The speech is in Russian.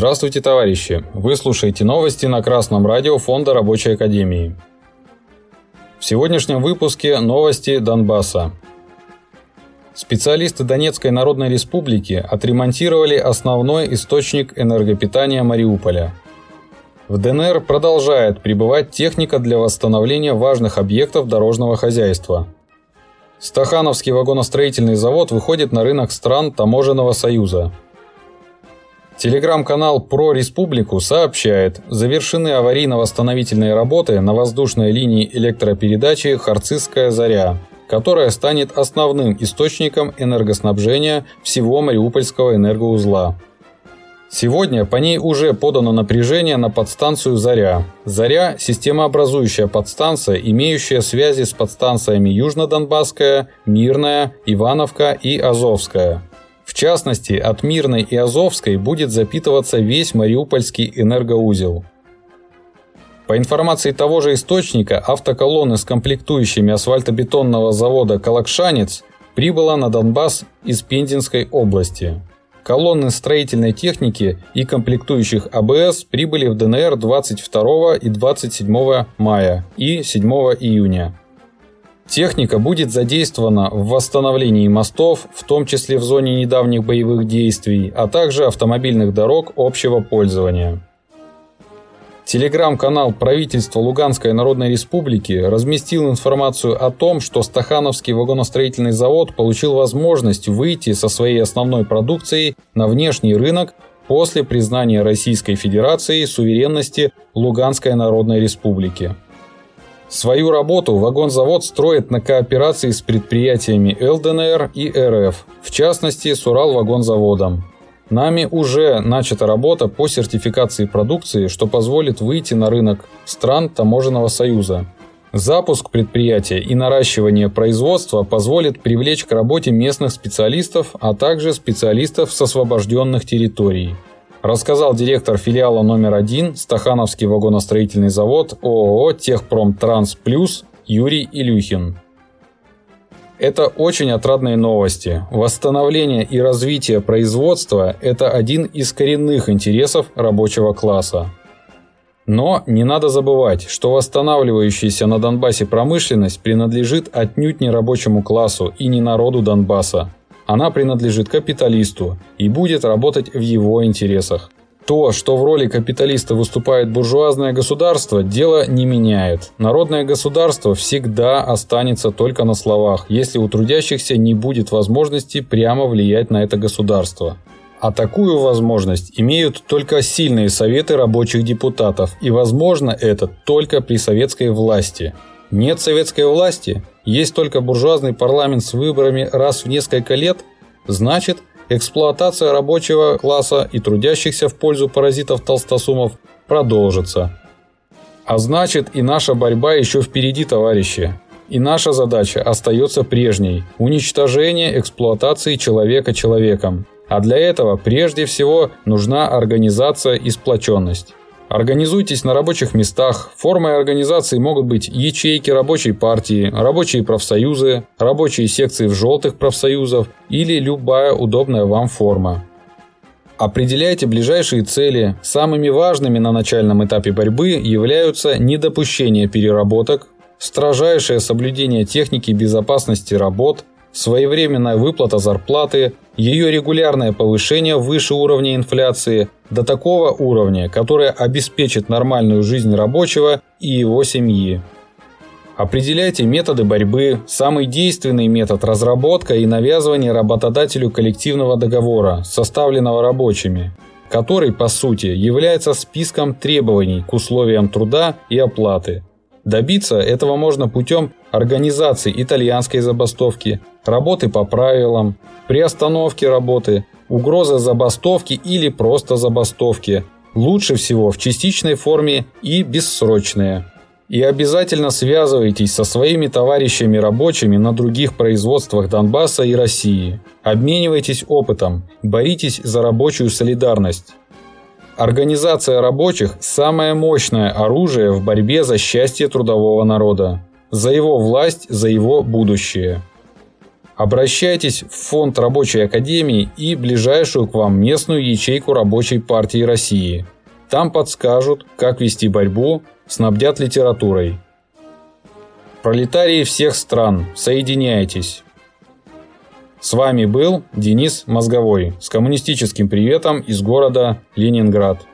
Здравствуйте, товарищи! Вы слушаете новости на Красном радио Фонда Рабочей Академии. В сегодняшнем выпуске новости Донбасса. Специалисты Донецкой Народной Республики отремонтировали основной источник энергопитания Мариуполя. В ДНР продолжает прибывать техника для восстановления важных объектов дорожного хозяйства. Стахановский вагоностроительный завод выходит на рынок стран Таможенного союза – Телеграм-канал «Про Республику» сообщает, завершены аварийно-восстановительные работы на воздушной линии электропередачи «Харцизская заря», которая станет основным источником энергоснабжения всего Мариупольского энергоузла. Сегодня по ней уже подано напряжение на подстанцию «Заря». «Заря» – системообразующая подстанция, имеющая связи с подстанциями Южно-Донбасская, Мирная, Ивановка и Азовская – в частности, от Мирной и Азовской будет запитываться весь Мариупольский энергоузел. По информации того же источника, автоколонны с комплектующими асфальтобетонного завода «Калакшанец» прибыла на Донбасс из Пензенской области. Колонны строительной техники и комплектующих АБС прибыли в ДНР 22 и 27 мая и 7 июня. Техника будет задействована в восстановлении мостов, в том числе в зоне недавних боевых действий, а также автомобильных дорог общего пользования. Телеграм-канал правительства Луганской Народной Республики разместил информацию о том, что Стахановский вагоностроительный завод получил возможность выйти со своей основной продукцией на внешний рынок после признания Российской Федерации суверенности Луганской Народной Республики. Свою работу вагонзавод строит на кооперации с предприятиями ЛДНР и РФ, в частности с Уралвагонзаводом. Нами уже начата работа по сертификации продукции, что позволит выйти на рынок стран Таможенного союза. Запуск предприятия и наращивание производства позволит привлечь к работе местных специалистов, а также специалистов с освобожденных территорий рассказал директор филиала номер один Стахановский вагоностроительный завод ООО «Техпромтранс Плюс» Юрий Илюхин. Это очень отрадные новости. Восстановление и развитие производства – это один из коренных интересов рабочего класса. Но не надо забывать, что восстанавливающаяся на Донбассе промышленность принадлежит отнюдь не рабочему классу и не народу Донбасса. Она принадлежит капиталисту и будет работать в его интересах. То, что в роли капиталиста выступает буржуазное государство, дело не меняет. Народное государство всегда останется только на словах, если у трудящихся не будет возможности прямо влиять на это государство. А такую возможность имеют только сильные советы рабочих депутатов, и возможно это только при советской власти. Нет советской власти, есть только буржуазный парламент с выборами раз в несколько лет, значит, эксплуатация рабочего класса и трудящихся в пользу паразитов-толстосумов продолжится. А значит, и наша борьба еще впереди, товарищи. И наша задача остается прежней – уничтожение эксплуатации человека человеком. А для этого прежде всего нужна организация и сплоченность. Организуйтесь на рабочих местах. Формой организации могут быть ячейки рабочей партии, рабочие профсоюзы, рабочие секции в желтых профсоюзов или любая удобная вам форма. Определяйте ближайшие цели. Самыми важными на начальном этапе борьбы являются недопущение переработок, строжайшее соблюдение техники безопасности работ, своевременная выплата зарплаты, ее регулярное повышение выше уровня инфляции до такого уровня, которое обеспечит нормальную жизнь рабочего и его семьи. Определяйте методы борьбы. Самый действенный метод – разработка и навязывание работодателю коллективного договора, составленного рабочими, который, по сути, является списком требований к условиям труда и оплаты – Добиться этого можно путем организации итальянской забастовки, работы по правилам, приостановки работы, угрозы забастовки или просто забастовки. Лучше всего в частичной форме и бессрочные. И обязательно связывайтесь со своими товарищами рабочими на других производствах Донбасса и России. Обменивайтесь опытом, боритесь за рабочую солидарность. Организация рабочих – самое мощное оружие в борьбе за счастье трудового народа, за его власть, за его будущее. Обращайтесь в фонд Рабочей Академии и ближайшую к вам местную ячейку Рабочей партии России. Там подскажут, как вести борьбу, снабдят литературой. Пролетарии всех стран, соединяйтесь! С вами был Денис Мозговой с коммунистическим приветом из города Ленинград.